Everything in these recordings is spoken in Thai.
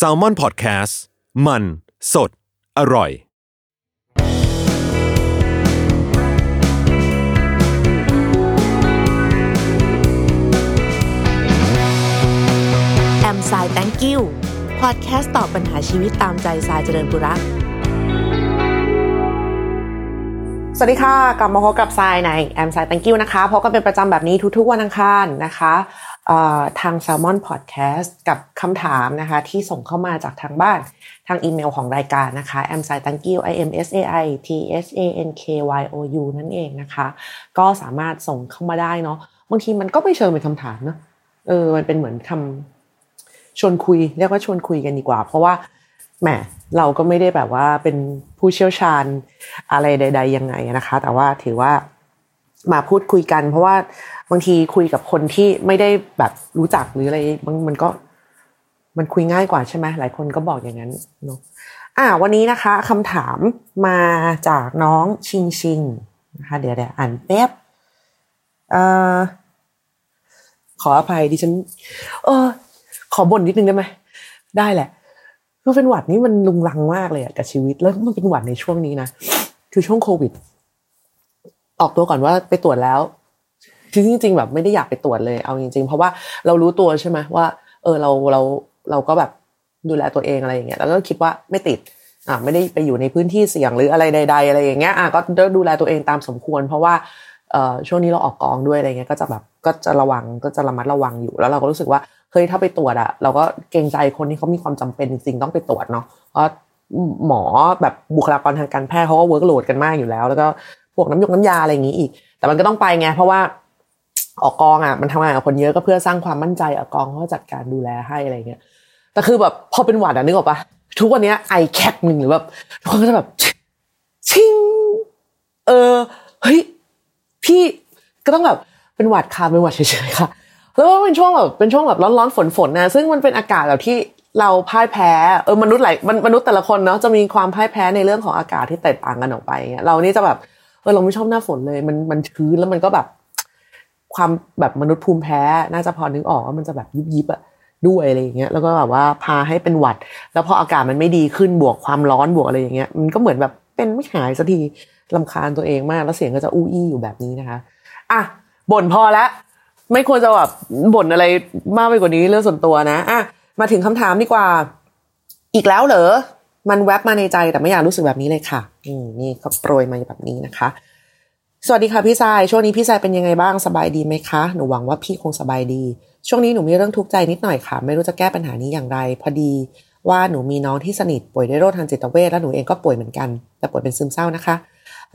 s a l ม o n PODCAST มัน สด อร่อย แอมสาย thank you พอดแคสต์ตอบปัญหาชีวิตตามใจสายเจริญบุรักสวัสดีค่ะ กลับมาพบกับทรายในแอมสาย thank you นะคะพบกันเป็นประจำแบบนี้ทุกๆวันอังคารนะคะ ทาง Salmon Podcast กับคำถามนะคะที่ส่งเข้ามาจากทางบ้านทางอีเมลของรายการนะคะ am sai thank you i m s a i t h a n k y o u นั่นเองนะคะ ก็สามารถส่งเข้ามาได้เนาะบางทีมันก็ไม่เชิงเป็นคำถามเนาะเออมันเป็นเหมือนคำชวนคุย เรียกว่าชวนคุยกันดีกว่า เพราะว่าแหมเราก็ไม่ได้แบบว่าเป็นผู้เชี่ยวชาญอะไรใด ๆ ยังไงนะคะ แต่ว่าถือว่ามาพูดคุยกัน เพราะว่า บางทีคุยกับคนที่ไม่ได้แบบรู้จักหรืออะไรมันมันก็มันคุยง่ายกว่าใช่ไหมหลายคนก็บอกอย่างนั้นเนาะอ่า วันนี้นะคะคำถามมาจากน้องชิงชิงนะคะเดี๋ยวเดี๋ยวอ่านแป๊บเอ่อขออภัยดิฉัน เออ ขอบ่นนิดนึงได้ไหมได้แหละคือเป็นหวัดนี่มันลุงลังมากเลยอะกับชีวิตแล้วมันเป็นหวัดในช่วงนี้นะคือช่วงโควิด ออกตัวก่อนว่าไปตรวจแล้ว คือจริงๆแบบไม่ได้อยากไปตรวจเลยเอาจริง ๆ เพราะว่าเรารู้ตัวใช่ไหมว่า เออเราเราเราก็แบบดูแลตัวเองอะไรอย่างเงี้ยแล้วก็คิดว่าไม่ติดอ่าไม่ได้ไปอยู่ในพื้นที่เสี่ยงหรืออะไรใด ๆ อะไรอย่างเงี้ยอะก็ดูแลตัวเองตามสมควร เพราะว่าเอ่อช่วงนี้เราออกกองด้วยอะไรเงี้ยก็จะแบบก็จะระวังก็จะระมัดระวังอยู่แล้วเราก็รู้สึกว่าเฮ้ยถ้าไปตรวจอะเราก็เกรงใจคนที่เขามีความจำเป็นจริงๆต้องไปตรวจเนาะเพราะหมอแบบบุคลากรทางการแพทย์เขาก็ workload กันมากอยู่แล้ว แล้วก็พวกน้ำยกน้ำยาอะไรอย่างงี้อีก แต่มันก็ต้องไปไงเพราะว่า ออกกองอะมันทำงานกับคนเยอะก็เพื่อสร้างความมั่นใจออกกองเขาจัดการดูแลให้อะไรเงี้ยแต่คือแบบพอเป็นหวัดอะนึกออกปะทุกวันนี้ไอแค่กหนึ่งหรือแบบทุกคนก็จะแบบชิงเออเฮ้ยพี่ก็ต้องแบบเป็นหวัดค่ะเป็นหวัดเฉยๆค่ะแล้วก็เป็นช่วงแบบเป็นช่วงแบบร้อนๆฝนๆนะซึ่งมันเป็นอากาศแบบที่เราพ่ายแพ้เออมนุษย์หลายมนุษย์แต่ละคนเนาะจะมีความพ่ายแพ้ในเรื่องของอากาศที่แตกต่างกันออกไปเงี้ยเรานี่จะแบบเออเราไม่ชอบหน้าฝนเลย มันมันชื้นแล้วมันก็แบบ ความแบบมนุษย์ภูมิแพ้ น่าจะพอนึกออกว่ามันจะแบบยุบยิบอะด้วยอะไรอย่างเงี้ยแล้วก็แบบว่าพาให้เป็นหวัด แล้วพออากาศมันไม่ดีขึ้นบวกความร้อนบวกอะไรอย่างเงี้ยมันก็เหมือนแบบเป็นไม่หายสักทีลำคาญตัวเองมาก แล้วเสียงก็จะอู้อี้อยู่แบบนี้นะคะอะบ่นพอแล้วไม่ควรจะแบบบ่นอะไรมากไปกว่านี้เรื่องส่วนตัวนะอะมาถึงคำถามดีกว่า อีกแล้วเหรอมันแวบมาในใจแต่ไม่อยากรู้สึกแบบนี้เลยค่ะ อืมนี่ก็โปรยมาแบบนี้นะคะ สวัสดีค่ะพี่ทรายช่วงนี้พี่ทรายเป็นยังไงบ้างสบายดีไหมคะหนูหวังว่าพี่คงสบายดี ช่วงนี้หนูมีเรื่องทุกข์ใจนิดหน่อยค่ะ ไม่รู้จะแก้ปัญหานี้อย่างไร พอดีว่าหนูมีน้องที่สนิทป่วยด้วยโรคทางจิตเวชและหนูเองก็ป่วยเหมือนกัน แต่ป่วยเป็นซึมเศร้านะคะ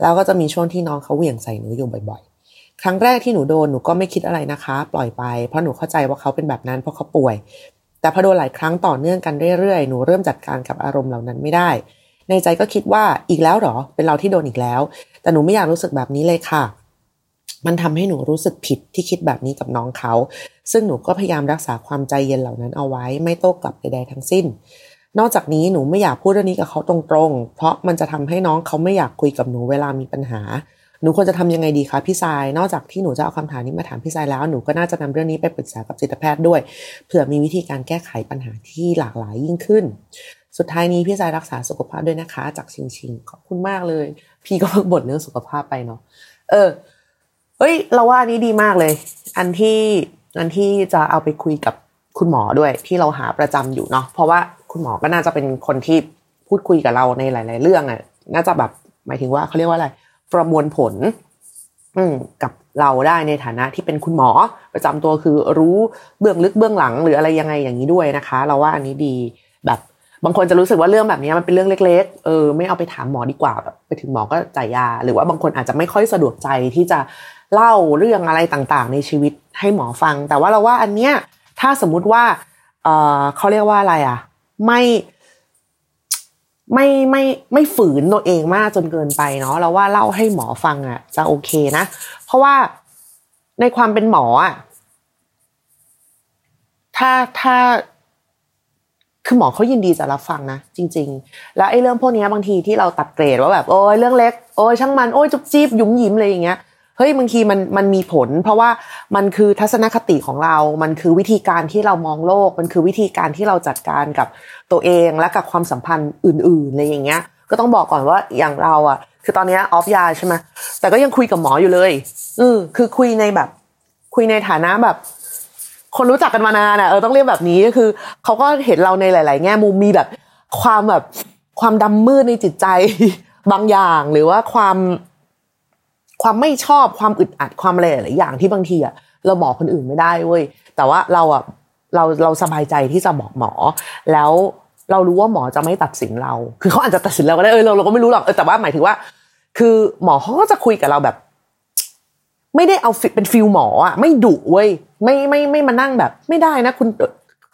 แล้วก็จะมีช่วงที่น้องเขาเหวี่ยงใส่หนูอยู่บ่อยๆ ครั้งแรกที่หนูโดนหนูก็ไม่คิดอะไรนะคะ ปล่อยไป เพราะหนูเข้าใจว่าเขาเป็นแบบนั้นเพราะเขาป่วย แต่พอโดนหลายครั้งต่อเนื่องกันเรื่อยๆหนูเริ่มจัดการกับอารมณ์เหล่านั้นไม่ได้ ในใจก็คิดว่าอีกแล้วหรอ เป็นเราที่โดนอีกแล้ว แต่หนูไม่อยากรู้สึกแบบนี้เลยค่ะ มันทำให้หนูรู้สึกผิดที่คิดแบบนี้กับน้องเขา ซึ่งหนูก็พยายามรักษาความใจเย็นเหล่านั้นเอาไว้ ไม่โต้กลับใดๆทั้งสิ้น นอกจากนี้หนูไม่อยากพูดเรื่องนี้กับเขาตรงๆ เพราะมันจะทำให้น้องเขาไม่อยากคุยกับหนูเวลามีปัญหาหนูควรจะทำยังไงดีคะพี่ทราย นอกจากที่หนูจะเอาคำถามนี้มาถามพี่ทรายแล้ว หนูก็น่าจะนำเรื่องนี้ไปปรึกษากับจิตแพทย์ด้วย เผื่อมีวิธีการแก้ไขปัญหาที่หลากหลายยิ่งขึ้น สุดท้ายนี้พี่ทรายรักษาสุขภาพด้วยนะคะ จากชิงชิงขอบคุณมากเลย พี่ก็บ่นเรื่องสุขภาพไปเนาะเออเฮ้ย เราว่าอันนี้ดีมากเลย อันที่อันที่จะเอาไปคุยกับคุณหมอด้วยที่เราหาประจำอยู่เนาะเพราะว่าคุณหมอก็น่าจะเป็นคนที่พูดคุยกับเราในหลาย ๆ เรื่องอะ่ะน่าจะแบบหมายถึงว่าเขาเรียกว่าอะไร ประมวลผล อืกับเราได้ในฐานะที่เป็นคุณหมอประจำตัวคือรู้เบื้องลึกเบื้องหลัง หรืออะไรยังไงอย่างนี้ด้วยนะคะ เราว่าอันนี้ดีแบบ บางคนจะรู้สึกว่าเรื่องแบบนี้มันเป็นเรื่องเล็ก ๆ เออไม่เอาไปถามหมอดีกว่าแบบไปถึงหมอก็จ่ายยา หรือว่าบางคนอาจจะไม่ค่อยสะดวกใจที่จะเล่าเรื่องอะไรต่างๆ ในชีวิตให้หมอฟัง แต่ว่าเราว่าอันเนี้ยถ้าสมมุติว่าเออเขาเรียกว่าอะไรอะ ไม่ไม่ไม่ไม่ฝืนตัวเองมากจนเกินไปเนาะเราว่าเล่าให้หมอฟังอะ จะโอเคนะ เพราะว่าในความเป็นหมออะถ้าถ้า คือหมอเขายินดีจะรับฟังนะ จริง ๆ แล้วไอ้เรื่องพวกนี้บางทีที่เราตัดเกรดว่าแบบโอ้ยเรื่องเล็กโอ้ยช่างมันโอ้ยจุ๊บจีบยุมยิ้มอะไรอย่างเงี้ยเฮ้ยบางทีมันมันมีผล เพราะว่ามันคือทัศนคติของเรา มันคือวิธีการที่เรามองโลก มันคือวิธีการที่เราจัดการกับตัวเองและกับความสัมพันธ์อื่นๆอะไรอย่างเงี้ย ก็ต้องบอกก่อนว่าอย่างเราอะ คือตอนนี้ออฟยาใช่ไหมแต่ก็ยังคุยกับหมออยู่เลยอือคือคุยในแบบ คุยในฐานะแบบ คนรู้จักกันมานานอะเออต้องเรียกแบบนี้ก็คือเขาก็เห็นเราในหลาย ๆ แง่มุมมีแบบความแบบความดำมืดในจิตใจบางอย่างหรือว่าความความไม่ชอบความอึดอัดความอะไรหลายอย่างที่บางทีอะเราบอกคนอื่นไม่ได้เว้ยแต่ว่าเราอะเราเราสบายใจที่จะบอกหมอ แล้วเรารู้ว่าหมอจะไม่ตัดสินเรา คือเขาอาจจะตัดสินเราก็ได้เออเราเราก็ไม่รู้หรอกเออแต่ว่าหมายถึงว่า คือหมอเขาก็จะคุยกับเราแบบ ไม่ได้เอาเป็นฟิลหมออะไม่ดุเว้ย ไม่ไม่ไม่มานั่งแบบ ไม่ได้นะ คุณ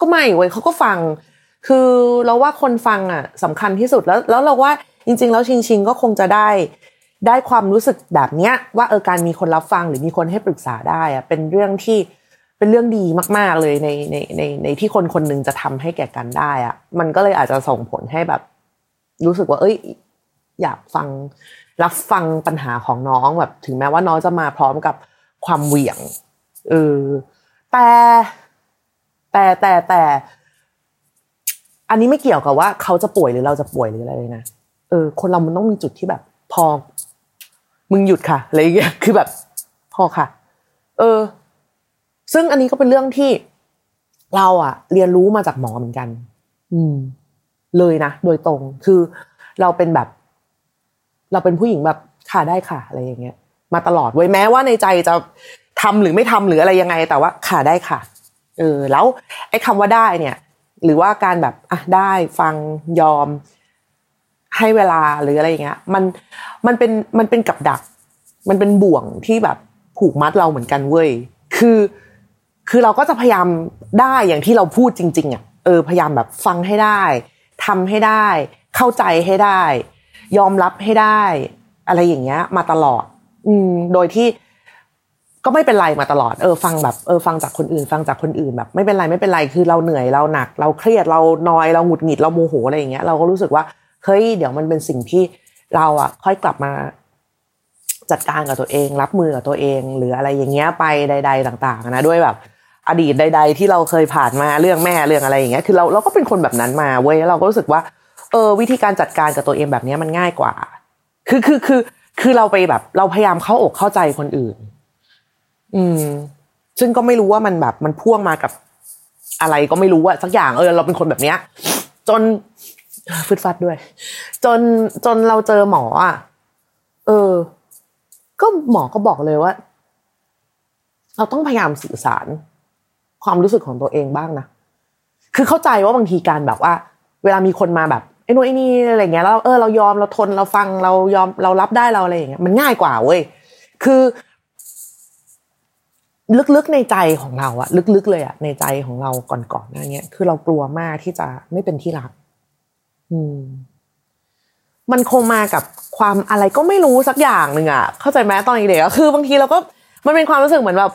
ก็ไม่เว้ยเขาก็ฟัง คือเราว่าคนฟังอะสำคัญที่สุดแล้ว แล้วเราว่าจริง ๆ แล้วชิงชิงก็คงจะได้ ได้ความรู้สึกแบบเนี้ย ว่าเออการมีคนรับฟังหรือมีคนให้ปรึกษาได้อะเป็นเรื่องที่เป็นเรื่องดีมาก ๆเลยในในในในที่คนคนหนึ่งจะทำให้แก่กันได้อะ มันก็เลยอาจจะส่งผลให้แบบ รู้สึกว่า เอ้ย อยากฟังรับฟังปัญหาของน้องแบบ ถึงแม้ว่าน้องจะมาพร้อมกับความเหวี่ยงเออ แต่แต่แต่แต่อันนี้ไม่เกี่ยวกับว่าเขาจะป่วยหรือเราจะป่วยหรืออะไรเลยนะเออ คนเรามันต้องมีจุดที่แบบ พอ มึงหยุดค่ะอะไรอย่างเงี้ยคือแบบ พอค่ะ เออ ซึ่งอันนี้ก็เป็นเรื่องที่เราอะเรียนรู้มาจากหมอเหมือนกัน อืม เลยนะโดยตรงคือเราเป็นแบบ เราเป็นผู้หญิงแบบค่ะได้ค่ะ อะไรอย่างเงี้ย มาตลอดไว้แม้ว่าในใจจะ ทำหรือไม่ทำหรืออะไรยังไง แต่ว่าค่ะได้ค่ะ เออ แล้วไอ้คำว่าได้เนี่ย หรือว่าการแบบอะได้ฟังยอม ให้เวลาหรืออะไรอย่างเงี้ย มันมันเป็นมันเป็นกับดัก มันเป็นบ่วงที่แบบผูกมัดเราเหมือนกันเว้ยคือ คือเราก็จะพยายามได้อย่างที่เราพูดจริง ๆอะเออพยายามแบบฟังให้ได้ทำให้ได้ เข้าใจให้ได้ ยอมรับให้ได้ อะไรอย่างเงี้ย มาตลอด อืมโดยที่ ก็ไม่เป็นไรมาตลอดเออฟังแบบเออฟังจากคนอื่น ฟังจากคนอื่นแบบ ไม่เป็นไรไม่เป็นไรคือเราเหนื่อยเราหนัก เราเครียดเรานอยเราหงุดหงิดเราโมโหอะไรอย่างเงี้ยเราก็รู้สึกว่าเฮ้ยเดี๋ยวมันเป็นสิ่งที่เราอะ ค่อยกลับมาจัดการกับตัวเอง รับมือกับตัวเอง หรืออะไรอย่างเงี้ยไปใด ๆ ต่าง ๆ นะด้วยแบบ อดีตใด ๆ ที่เราเคยผ่านมาเรื่องแม่เรื่องอะไรอย่างเงี้ยคือเราเราก็เป็นคนแบบนั้นมาเว้ยเราก็รู้สึกว่า เออ วิธีการจัดการกับตัวเองแบบนี้มันง่ายกว่า คือคือคือคือเราไปแบบ เราพยายามเข้าอกเข้าใจคนอื่น อืม ซึ่งก็ไม่รู้ว่ามันแบบมันพ่วงมากับอะไรก็ไม่รู้อะสักอย่างเออเราเป็นคนแบบเนี้ย จนฟึดฟัดด้วย จนจนเราเจอหมออะเออ ก็หมอก็บอกเลยว่า เราต้องพยายามสื่อสาร ความรู้สึกของตัวเองบ้างนะคือเข้าใจว่าบางทีการแบบว่า เวลามีคนมาแบบไอ้นู่นไอ้นี่อะไรเงี้ยแล้วเออเรายอมเราทนเราฟังเรายอมเรารับได้เราอะไรอย่างเงี้ยมันง่ายกว่าเว้ยคือ ลึกๆในใจของเราอะลึกๆเลยอะในใจของเราก่อนๆหน้าเนี้ยคือเรากลัวมากที่จะไม่เป็นที่รัก อืม มันคงมากับความอะไรก็ไม่รู้สักอย่างหนึ่งอะเข้าใจไหมตอนเด็กๆคือบางทีเราก็มันเป็นความรู้สึกเหมือนแบบ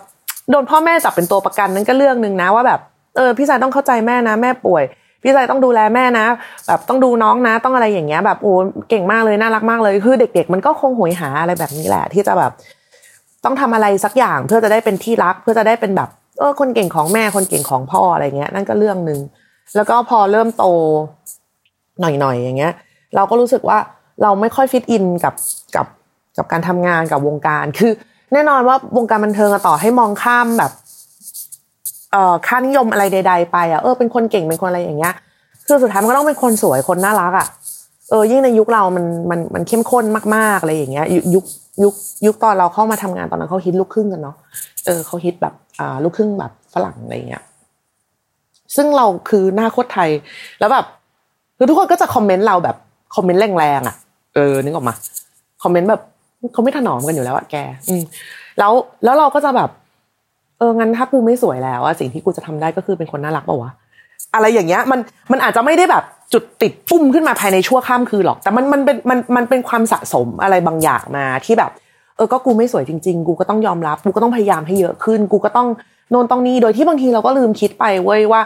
โดนพ่อแม่จับเป็นตัวประกันนั่นก็เรื่องหนึ่งนะว่าแบบเออพี่ชายต้องเข้าใจแม่นะ แม่ป่วย พี่ชายต้องดูแลแม่นะ แบบต้องดูน้องนะ ต้องอะไรอย่างเงี้ยแบบโอ้เก่งมากเลยน่ารักมากเลยคือเด็ก ๆ มันก็คงหวยหาอะไรแบบนี้แหละ ที่จะแบบ ต้องทำอะไรสักอย่างเพื่อจะได้เป็นที่รัก เพื่อจะได้เป็นแบบเออคนเก่งของแม่คนเก่งของพ่ออะไรเงี้ย นั่นก็เรื่องหนึ่งแล้วก็พอเริ่มโตหน่อยๆอย่างเงี้ย เราก็รู้สึกว่าเราไม่ค่อยฟิตอินกับกับกับการทำงานกับวงการ คือ แน่นอนว่าวงการบันเทิงต่อให้มองข้ามแบบเอ่อค่านิยมอะไรใด ๆ ไปอะเออเป็นคนเก่งเป็นคนอะไรอย่างเงี้ยคือสุดท้ายมันก็ต้องเป็นคนสวยคนน่ารักอะเออยิ่งในยุคเรามันมันมันเข้มข้นมากๆอะไรอย่างเงี้ยยุค ยุคยุคตอนเราเข้ามาทำงานตอนนั้นเขาฮิตลูกครึ่งกันเนาะเออเขาฮิตแบบอ่าลูกครึ่งแบบฝรั่งอะไรเงี้ยซึ่งเราคือหน้าโคตรไทย แล้วแบบคือทุกคนก็จะคอมเมนต์เราแบบคอมเมนต์แรงๆอะเออนึกออกมาคอมเมนต์แบบเขาไม่ถนอมกันอยู่แล้วอะแก อืมแล้วแล้วเราก็จะแบบ เอองั้นถ้ากูไม่สวยแล้วอะสิ่งที่กูจะทำได้ก็คือเป็นคนน่ารักเปล่าวะ อะไรอย่างเงี้ยมันมันอาจจะไม่ได้แบบจุดติดปุ้มขึ้นมาภายในชั่วข้ามคืนหรอก แต่มันมันเป็นมันมันเป็นความสะสมอะไรบางอย่างมาที่แบบเออก็กูไม่สวยจริง ๆ กูก็ต้องยอมรับ กูก็ต้องพยายามให้เยอะขึ้น กูก็ต้องโนนต้องนี้โดยที่บางทีเราก็ลืมคิดไปเว้ยว่า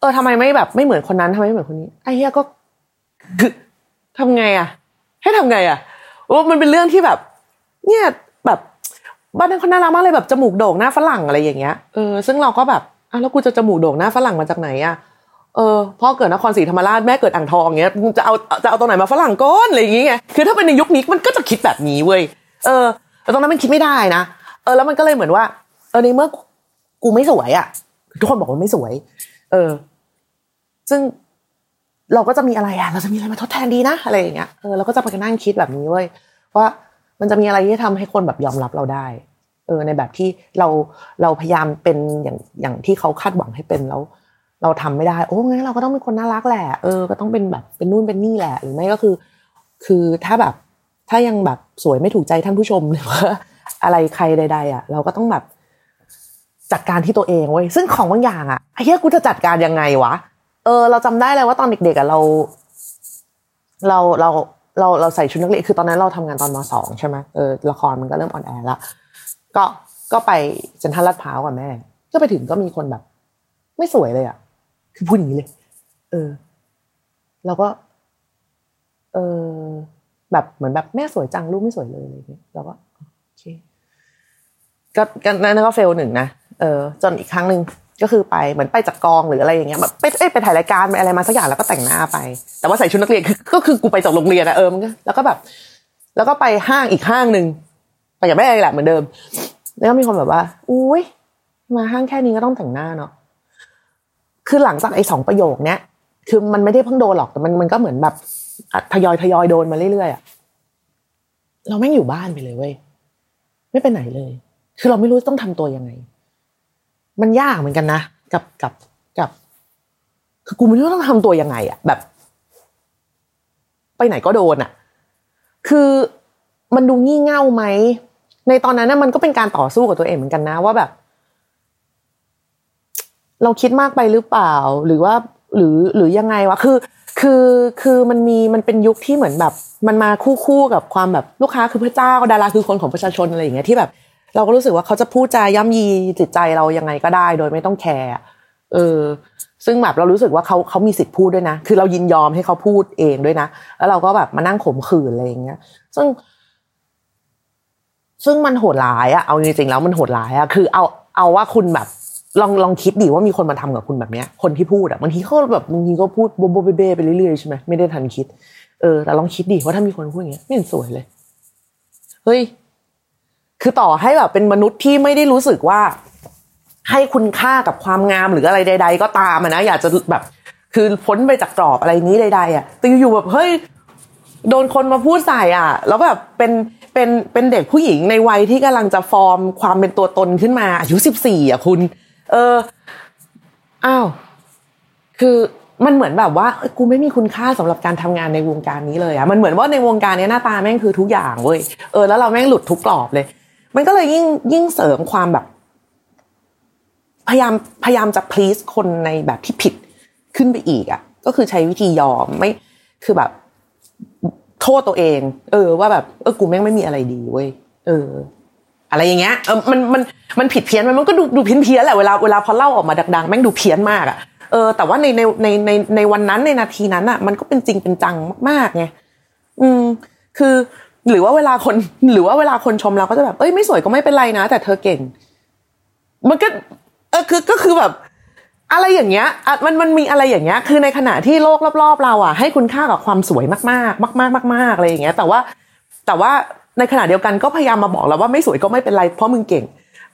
เออทำไมไม่แบบไม่เหมือนคนนั้นทำไมไม่เหมือนคนนี้ไอ้เหี้ยก็คือทำไงอะให้ทำไงอะโอ้มันเป็นเรื่องที่แบบ เนี่ยแบบบ้านนั้นเขาน่ารักมากเลยแบบจมูกโด่งหน้าฝรั่งอะไรอย่างเงี้ยเออซึ่งเราก็แบบอะแล้วกูจะจมูกโด่งหน้าฝรั่งมาจากไหนอะ เออพ่อเกิดนครศรีธรรมราชแม่เกิดอ่างทองเงี้ยจะเอาจะเอาตรงไหนมาฝรั่งก้นอะไรอย่างเงี้ยคือถ้าเป็นในยุคนี้มันก็จะคิดแบบนี้เว้ยเออแต่ตรงนั้นมันคิดไม่ได้นะเออแล้วมันก็เลยเหมือนว่า เออในเมื่อกูไม่สวยอะ ทุกคนบอกว่าไม่สวย เออ ซึ่งเราก็จะมีอะไรอะ เราจะมีอะไรมาทดแทนดีนะอะไรอย่างเงี้ยเออเราก็จะไปนั่งคิดแบบนี้เว้ยว่ามันจะมีอะไรที่ทำให้คนแบบยอมรับเราได้ เออ ในแบบที่เราเราพยายามเป็นอย่างอย่างที่เขาคาดหวังให้เป็นแล้ว เราทำไม่ได้โอ้งั้นเราก็ต้องเป็นคนน่ารักแหละเออก็ต้องเป็นแบบเป็นนู่นเป็นนี่แหละ หรือไม่ก็คือ คือถ้าแบบถ้ายังแบบสวยไม่ถูกใจท่านผู้ชมหรือว่าอะไรใครใด ๆ อะ เราก็ต้องแบบจัดการที่ตัวเองเว้ยซึ่งของบางอย่างอะไอ้เหี้ยกูจะจัดการยังไงวะเออ เราจำได้เลยว่าตอนเด็กๆอะเรา เราเราเราเราใส่ชุดนักเรียนคือตอนนั้นเราทำงานตอนมสองใช่ไหมเออละครมันก็เริ่มออนแอร์ละก็ก็ไปเซ็นทรัลลาดพร้าวกับแม่ ก็ไปถึงก็มีคนแบบ ไม่สวยเลยอะ คือพูดอย่างนี้เลย เออ เราก็ เออแบบเหมือนแบบแม่สวยจังลูกไม่สวยเลยอะไรเงี้ยเราก็โอเคก็ก็นั่นก็เฟลหนึ่งนะเออ จนอีกครั้งหนึ่งก็คือไปเหมือนไปจากกองหรืออะไรอย่างเงี้ยแบบไปเอ้ยไปถ่ายรายการไปอะไรมาสักอย่างแล้วก็แต่งหน้าไป แต่ว่าใส่ชุดนักเรียนก็คือกูไปจากโรงเรียนอะเออมันก็แล้วก็แบบ แล้วก็ไปห้างอีกห้างหนึ่งไปกับแม่อะไรแหละเหมือนเดิม แล้วก็มีคนแบบว่า อุ้ยมาห้างแค่นี้ก็ต้องแต่งหน้าเนาะ คือหลังจากไอ้สองประโยคเนี้ยคือมันไม่ได้เพิ่งโดนหรอกแต่มันมันก็เหมือนแบบทยอยทยอยโดนมาเรื่อยๆอะเราไม่อยู่บ้านไปเลยเว้ยไม่ไปไหนเลย คือเราไม่รู้ต้องทำตัวยังไง มันยากเหมือนกันนะกับกับกับคือกูไม่รู้ต้องทำตัวยังไงอะแบบ ไปไหนก็โดนอะคือมันดูงี่เง่าไหมในตอนนั้นนะมันก็เป็นการต่อสู้กับตัวเองเหมือนกันนะ ว่าแบบ เราคิดมากไปหรือเปล่า หรือว่าหรือหรือยังไงวะคือ คือคือมันมีมันเป็นยุคที่เหมือนแบบ มันมาคู่คู่กับความแบบลูกค้าคือพระเจ้าดาราคือคนของประชาชนอะไรอย่างเงี้ยที่แบบ เราก็รู้สึกว่าเขาจะพูดจาย่ำยีจิตใจเรายังไงก็ได้ โดยไม่ต้องแคร์เออ ซึ่งแบบเรารู้สึกว่าเขาเขามีสิทธิ์พูดด้วยนะ คือเรายินยอมให้เขาพูดเองด้วยนะ แล้วเราก็แบบมานั่งขมขื่นอะไรอย่างเงี้ย ซึ่ง ซึ่งมันโหดร้ายอะเอาจริงๆแล้วมันโหดร้ายอะคือเอาเอาว่าคุณแบบ ลองลองคิดดิว่ามีคนมาทำกับคุณแบบเนี้ย คนที่พูดอะบางทีเขาแบบบางทีก็พูดโบโบเบเบ้ไปเรื่อยๆใช่ไหมไม่ได้ทันคิด เออแต่ลองคิดดิว่าถ้ามีคนพูดอย่างเงี้ยไม่เห็นสวยเลยเฮ้ยคือต่อให้แบบเป็นมนุษย์ที่ไม่ได้รู้สึกว่า ให้คุณค่ากับความงามหรืออะไรใด ๆ ก็ตามนะอยากจะแบบ คือพ้นไปจากกรอบอะไรนี้ใด ๆอะแต่อยู่ๆแบบเฮ้ยโดนคนมาพูดใส่อะ แล้วแบบเป็นเป็นเป็นเด็กผู้หญิงในวัยที่กำลังจะฟอร์มความเป็นตัวตนขึ้นมาอายุสิบสี่อะคุณ เอออ้าวคือมันเหมือนแบบว่ากูไม่มีคุณค่าสำหรับการทำงานในวงการนี้เลยอะมันเหมือนว่าในวงการนี้หน้าตาแม่งคือทุกอย่างเว้ยเออแล้วเราแม่งหลุดทุกกรอบเลย มันก็เลยยิ่งยิ่งเสริมความแบบ พยายามพยายามจะ please คนในแบบที่ผิดขึ้นไปอีกอะก็คือใช้วิธียอมไม่คือแบบ โทษตัวเอง เออ ว่าแบบเออกูแม่งไม่มีอะไรดีเว้ยเออ อะไรอย่างเงี้ยเออมันมันมันผิดเพี้ยนมันมันก็ดูดูเพี้ยนเพี้ยนแหละเวลาเวลาพอเล่าออกมาดังๆแม่งดูเพี้ยนมากอะเออแต่ว่าในในในในในวันนั้นในนาทีนั้นอะมันก็เป็นจริงเป็นจังมากไงอืม คือ หรือว่าเวลาคน หรือว่าเวลาคนชมเราก็จะแบบเอ้ยไม่สวยก็ไม่เป็นไรนะ แต่เธอเก่ง มันก็ เออคือก็คือแบบ อะไรอย่างเงี้ยอะมันมันมีอะไรอย่างเงี้ย คือในขณะที่โลกรอบๆเราอะให้คุณค่ากับความสวยมากๆ มาก ๆ มาก ๆ อะไรอย่างเงี้ย แต่ว่าแต่ว่า ในขณะเดียวกันก็พยายามมาบอกเราว่าไม่สวยก็ไม่เป็นไรเพราะมึงเก่ง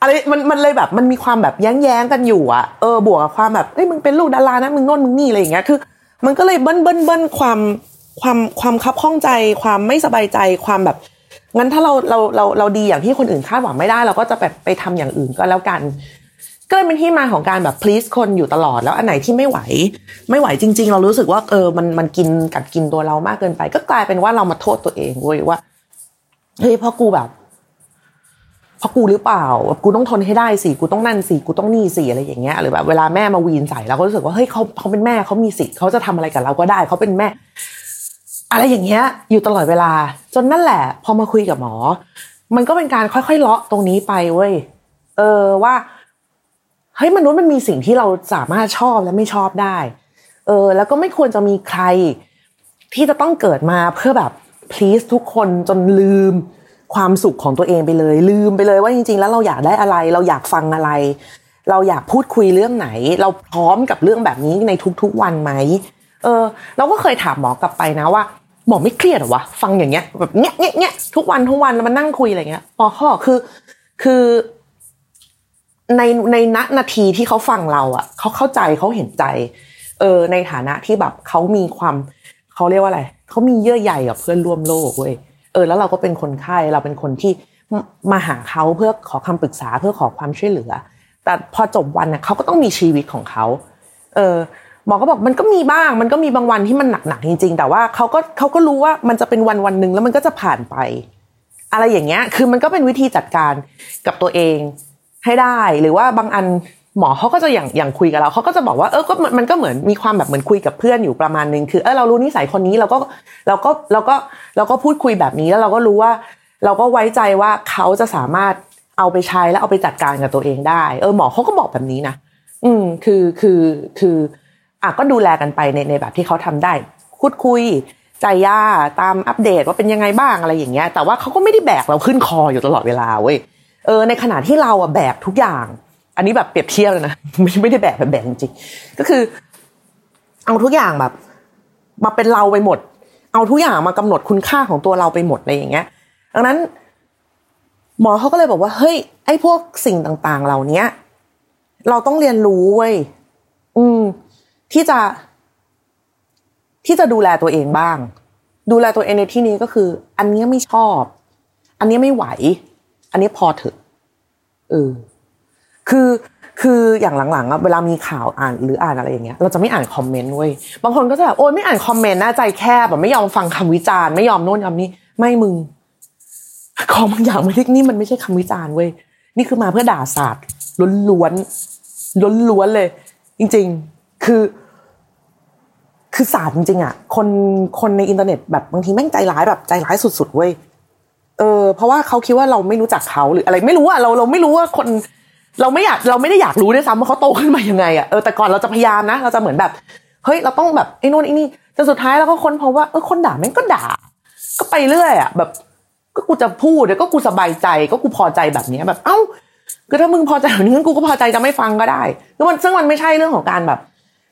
อะไรมันมันเลยแบบมันมีความแบบแย้งๆกันอยู่อะเออบวกกับความแบบเฮ้ยมึงเป็นลูกดารานะมึงโน่นมึงนี่อะไรอย่างเงี้ยคือ มันก็เลยเบิ้ลเบิ้ลเบิ้ลความความความคับข้องใจ ความไม่สบายใจความแบบงั้นถ้าเราเราเราเราดีอย่างที่คนอื่นคาดหวังไม่ได้ เราก็จะแบบไปทำอย่างอื่นก็แล้วกัน ก็เลยเป็นที่มาของการแบบ please คนอยู่ตลอดแล้วอันไหนที่ไม่ไหว ไม่ไหวจริง ๆ เรารู้สึกว่าเออมันมันกินกัดกินตัวเรามากเกินไป ก็กลายเป็นว่าเรามาโทษตัวเองเว้ยว่า เฮ้ยเพราะกูแบบเพราะกูหรือเปล่าแบบกูต้องทนให้ได้สิกูต้องนั่นสิกูต้องนี่สิอะไรอย่างเงี้ยหรือแบบเวลาแม่มาวีนใส่เราก็รู้สึกว่าเฮ้ยเขาเขาเป็นแม่เขามีสิทธิ์เขาจะทำอะไรกับเราก็ได้เขาเป็นแม่ อะไรอย่างเงี้ย อยู่ตลอดเวลา จนนั่นแหละ พอมาคุยกับหมอ มันก็เป็นการค่อยๆเลาะตรงนี้ไปเว้ยเออว่าเฮ้ยมนุษย์มันมีสิ่งที่เราสามารถชอบและไม่ชอบได้ เออ แล้วก็ไม่ควรจะมีใครที่จะต้องเกิดมาเพื่อแบบ please ทุกคนจนลืมความสุขของตัวเองไปเลย ลืมไปเลยว่าจริง ๆ แล้วเราอยากได้อะไร เราอยากฟังอะไร เราอยากพูดคุยเรื่องไหน เราพร้อมกับเรื่องแบบนี้ในทุกๆวันไหมเออ เราก็เคยถามหมอกลับไปนะว่าหมอไม่เครียดหรอวะฟังอย่างเงี้ยแบบเงี้ยเงี้ยเงี้ยทุกวันทุกวันมันนั่งคุยอะไรเงี้ยหมอขาบอคือ คือในในณนาทีที่เขาฟังเราอะเขาเข้าใจเขาเห็นใจ เออ ในฐานะที่แบบเขามีความ เขาเรียกว่าอะไรเขามีเยื่อใยกับเพื่อนร่วมโลกเว้ยเออแล้วเราก็เป็นคนไข้เราเป็นคนที่มาหาเขาเพื่อขอคำปรึกษาเพื่อขอความช่วยเหลือ แต่พอจบวันเนี่ยเขาก็ต้องมีชีวิตของเขาเออหมอก็บอกมันก็มีบ้าง มันก็มีบางวันที่มันหนักๆจริง ๆ แต่ว่าเขาก็เขาก็รู้ว่ามันจะเป็นวันวันหนึ่งแล้วมันก็จะผ่านไป อะไรอย่างเงี้ย คือมันก็เป็นวิธีจัดการกับตัวเองให้ได้ หรือว่าบางอัน หมอเขาก็จะอย่างอย่างคุยกับเราเขาก็จะบอกว่าเออก็มันก็เหมือนมีความแบบเหมือนคุยกับเพื่อนอยู่ประมาณนึงคือเออเรารู้นิสัยคนนี้เราก็เราก็เราก็เราก็พูดคุยแบบนี้แล้วเราก็รู้ว่า เราก็ไว้ใจว่าเขาจะสามารถเอาไปใช้แล้วเอาไปจัดการกับตัวเองได้ เออหมอเขาก็บอกแบบนี้นะอืมคือคือคืออะก็ดูแลกันไปในในแบบที่เขาทำได้พูดคุยใจย่าตามอัปเดตว่าเป็นยังไงบ้างอะไรอย่างเงี้ยแต่ว่าเขาก็ไม่ได้แบกเราขึ้นคออยู่ตลอดเวลาเว้ยเออในขณะที่เราอะแบกทุกอย่าง อันนี้แบบเปรียบเทียบเลยนะไม่ไม่ได้แบกแบบแบกจริงก็คือ เอาทุกอย่างแบบ มาเป็นเราไปหมด เอาทุกอย่างมากำหนดคุณค่าของตัวเราไปหมดอะไรอย่างเงี้ยดังนั้น หมอเขาก็เลยบอกว่าเฮ้ยไอ้พวกสิ่งต่างๆ เหล่านี้เราต้องเรียนรู้เว้ยอืม ที่จะ ที่จะดูแลตัวเองบ้าง ดูแลตัวเองในที่นี้ก็คือ อันนี้ไม่ชอบ อันนี้ไม่ไหว อันนี้พอเถอะเออ คือคืออย่างหลังๆอะเวลามีข่าวอ่านหรืออ่านอะไรอย่างเงี้ยเราจะไม่อ่านคอมเมนต์เว้ยบางคนก็จะแบบโอ๊ยไม่อ่านคอมเมนต์น่าใจแคบแบบไม่ยอมฟังคำวิจารณ์ไม่ยอมโน่นยอมนี่ไม่มึงของบางอย่างไม่ใช่นี่มันไม่ใช่คำวิจารณ์เว้ยนี่คือมาเพื่อด่าศาสตร์ล้วนๆล้วนๆเลย จริง ๆ คือ คือศาสตร์จริงๆอะคนคนในอินเทอร์เน็ตแบบบางทีแม่งใจร้ายแบบใจร้ายสุดๆเว้ยเออเพราะว่าเขาคิดว่าเราไม่รู้จักเขาหรืออะไรไม่รู้อะเราเราไม่รู้ว่าคน เราไม่อยากเราไม่ได้อยากรู้ด้วยซ้ำว่าเขาโตขึ้นมายังไงอะเออแต่ก่อนเราจะพยายามนะเราจะเหมือนแบบเฮ้ยเราต้องแบบไอ้นู่นไอ้นี่แต่สุดท้ายเราก็ค้นพบว่าเออคนด่าแม่งก็ด่า ก็ไปเรื่อยอะแบบ ก็กูจะพูดเดี๋ยวก็กูสบายใจก็กูพอใจแบบนี้แบบ เอ้าคือถ้ามึงพอใจแบบนี้งั้นกูก็พอใจจะไม่ฟังก็ได้คือมันซึ่งมันไม่ใช่เรื่องของการแบบ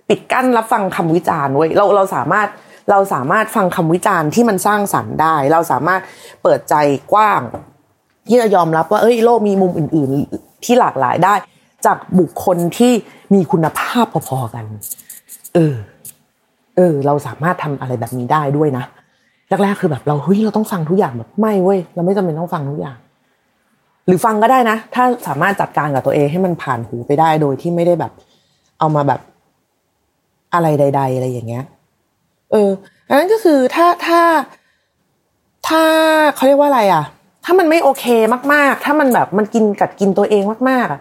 ปิดกั้นรับฟังคำวิจารณ์เว้ยเราเราสามารถเราสามารถฟังคำวิจารณ์ที่มันสร้างสรรค์ได้ เราสามารถเปิดใจกว้าง ที่จะยอมรับว่าเอ้ยโลกมีมุมอื่น ๆ ที่หลากหลายได้ จากบุคคลที่มีคุณภาพพอๆกัน เออ เออ เราสามารถทำอะไรแบบนี้ได้ด้วยนะแรกๆคือแบบเราเฮ้ยเราต้องฟังทุกอย่างแบบไม่เว้ยเราไม่จำเป็นต้องฟังทุกอย่าง หรือฟังก็ได้นะ ถ้าสามารถจัดการกับตัวเองให้มันผ่านหูไปได้โดยที่ไม่ได้แบบ เอามาแบบอะไรใด ๆ อะไรอย่างเงี้ย เอออันนั้นก็คือถ้าถ้า ถ้าเขาเรียกว่าอะไร อะ ถ้ามันไม่โอเคมาก ๆ ถ้ามันแบบมันกินกัดกินตัวเองมากๆอะ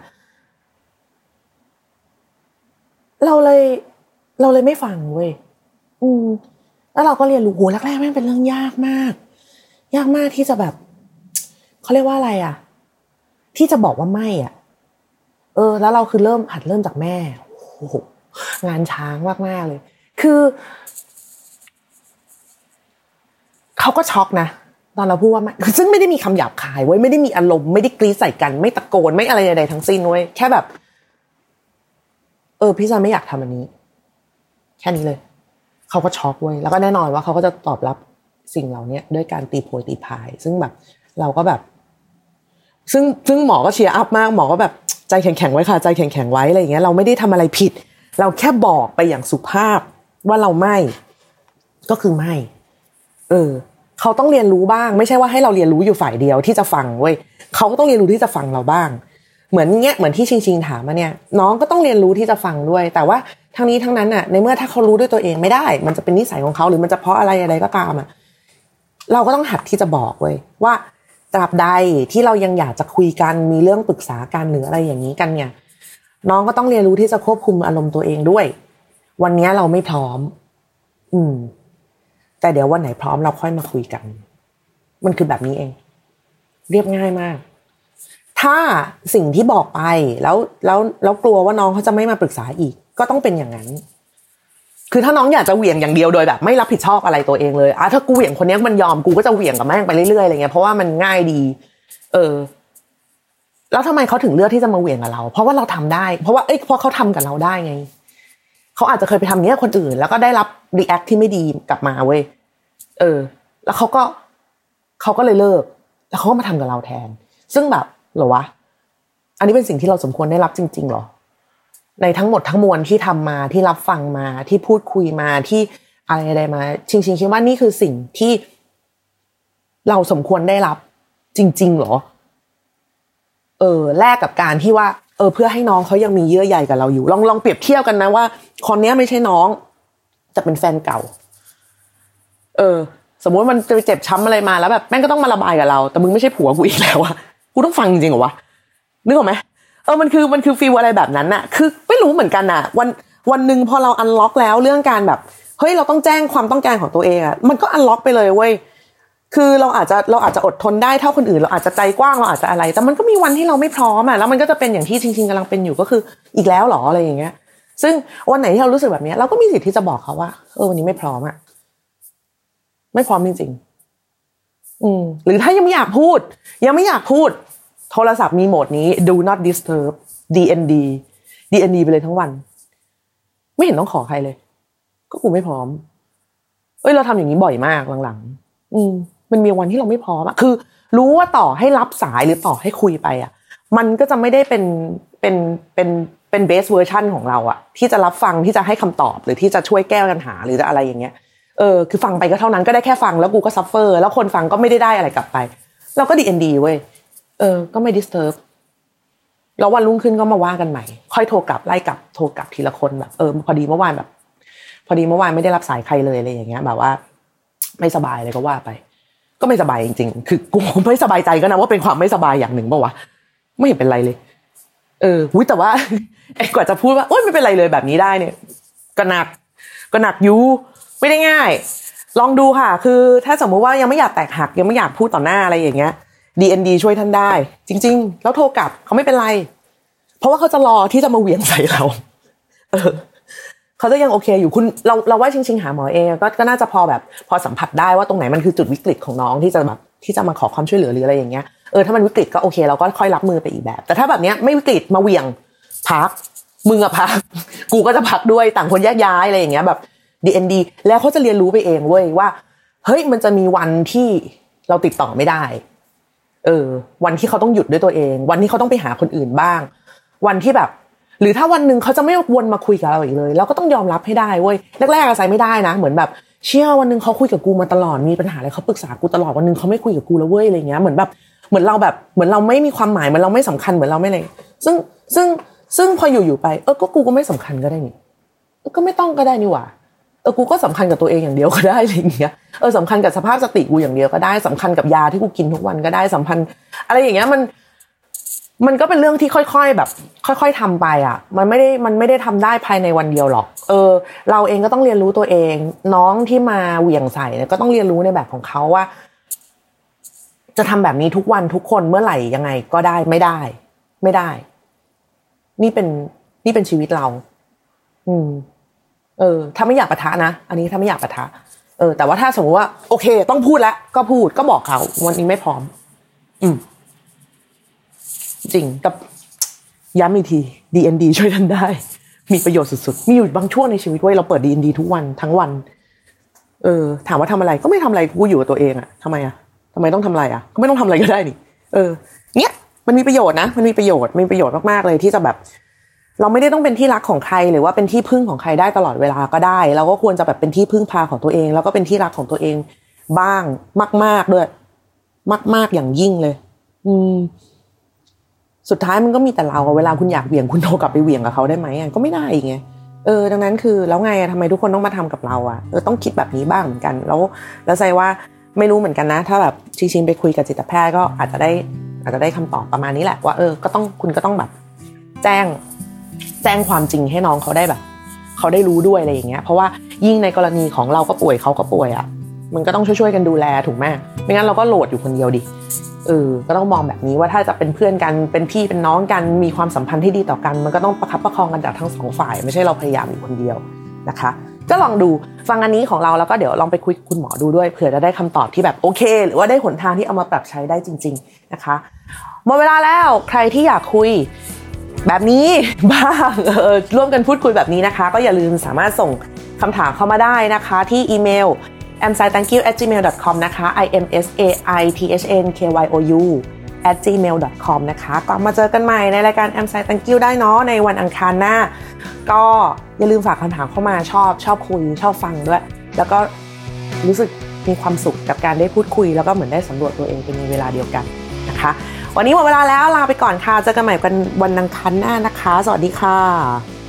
เราเลย เราเลยไม่ฟังเว้ยอืม แล้วเราก็เรียนรู้โหแรกๆแม่งเป็นเรื่องยากมาก ยากมากที่จะแบบเขาเรียกว่าอะไรอะที่จะบอกว่าไม่อะเออ แล้วเราคือเริ่มหัดเริ่มจากแม่โอ้โหงานช้างมากๆเลย คือ เขาก็ช็อกนะ ตอนเราพูดว่าไม่ซึ่งไม่ได้มีคำหยาบคายเว้ยไม่ได้มีอารมณ์ไม่ได้กรี๊ดใส่กัน ไม่ตะโกนไม่อะไรใดๆทั้งสิ้นเว้ยแค่แบบ เออพี่ซันไม่อยากทำอันนี้ แค่นี้เลย เขาก็ช็อกเว้ยแล้วก็แน่นอนว่าเขาก็จะตอบรับสิ่งเหล่านี้ด้วยการตีโพยตีพาย ซึ่งแบบ เราก็แบบ ซึ่งซึ่งหมอก็ cheer up มากหมอก็แบบใจแข็งๆไว้ค่ะ ใจแข็งๆไว้อะไรอย่างเงี้ย เราไม่ได้ทำอะไรผิด เราแค่บอกไปอย่างสุภาพว่าเราไม่ ก็คือไม่ เออ เขาต้องเรียนรู้บ้าง ไม่ใช่ว่าให้เราเรียนรู้อยู่ฝ่ายเดียวที่จะฟังเว้ยเขาก็ต้องเรียนรู้ที่จะฟังเราบ้าง เหมือนเงี้ยเหมือนที่ชิงชิงถามมาเนี่ย น้องก็ต้องเรียนรู้ที่จะฟังด้วย แต่ว่าทั้งนี้ทั้งนั้นน่ะ ในเมื่อถ้าเขารู้ด้วยตัวเองไม่ได้ มันจะเป็นนิสัยของเขาหรือมันจะเพราะอะไรอะไรก็ตามอะเราก็ต้องหัดที่จะบอกเว้ยว่าตราบใดที่เรายังอยากจะคุยกันมีเรื่องปรึกษากันหรืออะไรอย่างนี้กันเนี่ย น้องก็ต้องเรียนรู้ที่จะควบคุมอารมณ์ตัวเองด้วย วันนี้เราไม่พร้อม อืม แต่เดี๋ยววันไหนพร้อมเราค่อยมาคุยกัน มันคือแบบนี้เอง เรียบง่ายมาก ถ้าสิ่งที่บอกไปแล้วแล้วแล้วกลัวว่าน้องเขาจะไม่มาปรึกษาอีก ก็ต้องเป็นอย่างนั้น คือถ้าน้องอยากจะเหวี่ยงอย่างเดียวโดยแบบ ไม่รับผิดชอบอะไรตัวเองเลยอะถ้ากูเหวี่ยงคนนี้มันยอมกูก็จะเหวี่ยงกับแม่งไปเรื่อยๆอะไรเงี้ยเพราะว่ามันง่ายดี เออ แล้วทำไมเขาถึงเลือกที่จะมาเหวี่ยงกับเรา เพราะว่าเราทำได้ เพราะว่าเอ้ยเพราะเขาทำกับเราได้ไง เขาอาจจะเคยไปทำเนี้ยคนอื่น แล้วก็ได้รับรีแอคที่ไม่ดีกลับมาเว้ยเออ แล้วเขาก็เขาก็เลยเลิก แล้วเขาก็มาทำกับเราแทน ซึ่งแบบหรอวะอันนี้เป็นสิ่งที่เราสมควรได้รับจริง ๆหรอ ในทั้งหมดทั้งมวลที่ทำมาที่รับฟังมาที่พูดคุยมาที่อะไรอะไรมา ชิงชิงคิดว่านี่คือสิ่งที่เราสมควรได้รับจริง ๆ หรอ เออ แลกกับการที่ว่า ออเพื่อให้น้องเขายังมีเยื่อใยกับเราอยู่ ลองลองเปรียบเทียบกันนะว่า คนนี้ไม่ใช่น้องแต่เป็นแฟนเก่า เออ สมมติมันจะเจ็บช้ำอะไรมาแล้วแบบแม่งก็ต้องมาระบายกับเรา แต่มึงไม่ใช่ผัวกูอีกแล้วอะกูต้องฟังจริงเหรอวะนึกออกไหมเออมันคือมันคือฟีลอะไรแบบนั้นอะคือไม่รู้เหมือนกันอะวันวันหนึ่งพอเราอันล็อกแล้วเรื่องการแบบเฮ้ยเราต้องแจ้งความต้องการของตัวเองอะมันก็อันล็อกไปเลยเว้ย คือเราอาจจะเราอาจจะอดทนได้เท่าคนอื่น เราอาจจะใจกว้างเราอาจจะอะไร แต่มันก็มีวันที่เราไม่พร้อมอะแล้วมันก็จะเป็นอย่างที่จริงๆกำลังเป็นอยู่ก็คืออีกแล้วหรออะไรอย่างเงี้ย ซึ่งวันไหนที่เรารู้สึกแบบนี้เราก็มีสิทธิ์ที่จะบอกเขาว่าเออวันนี้ไม่พร้อมอะไม่พร้อมจริงๆอืม หรือถ้ายังไม่อยากพูด ยังไม่อยากพูด โทรศัพท์มีโหมดนี้ do not disturb DND DND ไปเลยทั้งวัน ไม่เห็นต้องขอใครเลย ก็กูไม่พร้อม เอ้ยเราทำอย่างนี้บ่อยมากหลังๆอืม มันมีวันที่เราไม่พร้อมอะคือ รู้ว่าต่อให้รับสายหรือต่อให้คุยไปอะมันก็จะไม่ได้เป็นเป็นเป็นเป็น best version ของเราอะที่จะรับฟังที่จะให้คำตอบหรือที่จะช่วยแก้ปัญหาหรือจะอะไรอย่างเงี้ยเออคือฟังไปก็เท่านั้นก็ได้แค่ฟังแล้วกูก็ suffer แล้วคนฟังก็ไม่ได้ได้อะไรกลับไป เราก็ดีเอ็นดีเว้ยเออ ก็ไม่ดิสเทิร์บแล้ววันรุ่งขึ้นก็มาว่ากันใหม่ ค่อยโทรกลับไล่กลับโทรกลับทีละคนแบบเออพอดีเมื่อวานแบบ พอดีเมื่อวานไม่ได้รับสายใครเลยอะไรอย่างเงี้ย แบบว่า ไม่สบายเลยก็ว่าไป ก็ไม่สบายจริงๆ คือกูไม่สบายใจก็นะว่าเป็นความไม่สบายอย่างหนึ่งป่าวะ ไม่เห็นเป็นไรเลย เออวุ้ยแต่ว่าไอ้กว่าจะพูดว่าโอ๊ยไม่เป็นไรเลยแบบนี้ได้เนี่ย ก็หนัก ก็หนักยูไม่ได้ง่าย ลองดูค่ะ คือ ถ้าสมมุติว่ายังไม่อยากแตกหัก ยังไม่อยากพูดต่อหน้าอะไรอย่างเงี้ย DND ช่วยท่านได้ จริง ๆ แล้วโทรกลับเขาไม่เป็นไร เพราะว่าเขาจะรอที่จะมาเวียงใส่เรา เออ เขาจะยังโอเคอยู่คุณเราเราว่าจริงหาหมอเองก็ก็น่าจะพอแบบพอสัมผัสได้ว่าตรงไหนมันคือจุดวิกฤตของน้องที่จะแบบที่จะมาขอความช่วยเหลือหรืออะไรอย่างเงี้ยเออถ้ามันวิกฤตก็โอเคเราก็ค่อยรับมือไปอีกแบบ แต่ถ้าแบบเนี้ยไม่วิกฤตมาเวียงพักมึงอะพัก กูก็จะพักด้วยต่างคนแยกย้ายอะไรอย่างเงี้ยแบบ DND แล้วเขาจะเรียนรู้ไปเองเว้ยว่า เฮ้ยมันจะมีวันที่เราติดต่อไม่ได้ เออ วันที่เขาต้องหยุดด้วยตัวเอง วันที่เขาต้องไปหาคนอื่นบ้าง วันที่แบบ หรือถ้าวันหนึ่งเขาจะไม่วนมาคุยกับเราอีกเลย เราก็ต้องยอมรับให้ได้เว้ยแรกๆอาศัยไม่ได้นะ เหมือนแบบเชื่อวันหนึ่งเขาคุยกับกูมาตลอดมีปัญหาอะไรเขาปรึกษากูตลอดวันหนึ่งเขาไม่คุยกับกูแล้วเว้ยอะไรเงี้ยเหมือนแบบเหมือนเราแบบเหมือนเราไม่มีความหมายเหมือนเราไม่สำคัญเหมือนเราไม่อะไรซึ่งซึ่งซึ่งพออยู่ๆไปเออก็กูก็ไม่สำคัญก็ได้นี่ก็ไม่ต้องก็ได้นี่หว่าเออกูก็สำคัญกับตัวเองอย่างเดียวก็ได้อะไรอย่างเงี้ยเออสำคัญกับสภาพสติกูอย่างเดียวก็ได้สำคัญกับยาที่กูกินทุกวันก็ได้สัมพันธ์อะไรอย่างเงี้ยมัน มันก็เป็นเรื่องที่ค่อยๆแบบ ค่อย ๆทำไปอะ มันไม่ได้มันไม่ได้ทำได้ภายในวันเดียวหรอก เออ เราเองก็ต้องเรียนรู้ตัวเอง น้องที่มาเหวี่ยงใส่เนี่ยก็ต้องเรียนรู้ในแบบของเขาว่า จะทำแบบนี้ทุกวันทุกคนเมื่อไหร่ยังไงก็ได้ไม่ได้ ไม่ได้ นี่เป็นนี่เป็นชีวิตเรา อืม เออ ถ้าไม่อยากปะทะนะอันนี้ถ้าไม่อยากปะทะ เออ แต่ว่าถ้าสมมติว่า โอเค ต้องพูดแล้วก็พูดก็บอกเขาวันนี้ไม่พร้อม อืม จริงกับย้ำอีกที DND ช่วยท่านได้ มีประโยชน์สุดๆ มีอยู่บางช่วงในชีวิตเว้ยเราเปิด DND ทุกวันทั้งวัน เออ ถามว่าทำอะไรก็ไม่ทำอะไรกูอยู่กับตัวเองอะทำไมอะทำไมต้องทำอะไรอะก็ไม่ต้องทำอะไรก็ได้นี่ เออ เนี้ยมันมีประโยชน์นะ มันมีประโยชน์มีประโยชน์มากๆเลยที่จะแบบ เราไม่ได้ต้องเป็นที่รักของใครหรือว่าเป็นที่พึ่งของใครได้ตลอดเวลาก็ได้ เราก็ควรจะแบบเป็นที่พึ่งพาของตัวเอง แล้วก็เป็นที่รักของตัวเองบ้างมาก ๆด้วย มาก ๆอย่างยิ่งเลย อืม สุดท้ายมันก็มีแต่เราเวลาคุณอยากเหวี่ยงคุณโทรกลับไปเหวี่ยงกับเขาได้ไหมก็ไม่ได้ไงเออดังนั้นคือแล้วไงทำไมทุกคนต้องมาทำกับเราอะเออต้องคิดแบบนี้บ้างเหมือนกัน แล้วแล้วใจว่าไม่รู้เหมือนกันนะ ถ้าแบบชิงๆไปคุยกับจิตแพทย์ก็อาจจะได้อาจจะได้คำตอบประมาณนี้แหละว่าเออก็ต้องคุณก็ต้องแบบแจ้งแจ้งความจริงให้น้องเขาได้แบบเขาได้รู้ด้วยอะไรอย่างเงี้ยเพราะว่ายิ่งในกรณีของเราก็ป่วยเขาก็ป่วยอะมันก็ต้องช่วยๆกันดูแลถูกไหมไม่งั้นเราก็โหลดอยู่คนเดียวดิ เออก็ต้องมองแบบนี้ว่าถ้าจะเป็นเพื่อนกันเป็นพี่เป็นน้องกันมีความสัมพันธ์ที่ดีต่อกัน มันก็ต้องประคับประคองกันจากทั้งสองฝ่าย ไม่ใช่เราพยายามอยู่คนเดียวนะคะ ก็ลองดูฟังอันนี้ของเราแล้วก็เดี๋ยวลองไปคุยกับคุณหมอดูด้วยเผื่อจะได้คำตอบที่แบบโอเค หรือว่าได้หนทางที่เอามาปรับใช้ได้จริง ๆนะคะหมดเวลาแล้วใครที่อยากคุยแบบนี้บ้างร่วมกันพูดคุยแบบนี้นะคะ ก็อย่าลืมสามารถส่งคำถามเข้ามาได้นะคะ ที่อีเมล m s i t h a n k y o u at gmail com นะคะ i m s a i t h n k y o u at gmail com นะคะกลับมาเจอกันใหม่ในรายการ m s i t Thank you ได้เนาะในวันอังคารหน้า ก็อย่าลืมฝากคำถามเข้ามาชอบชอบคุยชอบฟังด้วย แล้วก็รู้สึกมีความสุขกับการได้พูดคุย แล้วก็เหมือนได้สำรวจตัวเองเป็นในเวลาเดียวกันนะคะ วันนี้หมดเวลาแล้วลาไปก่อนค่ะเจอกันใหม่กันวันอังคารหน้านะคะ สวัสดีค่ะ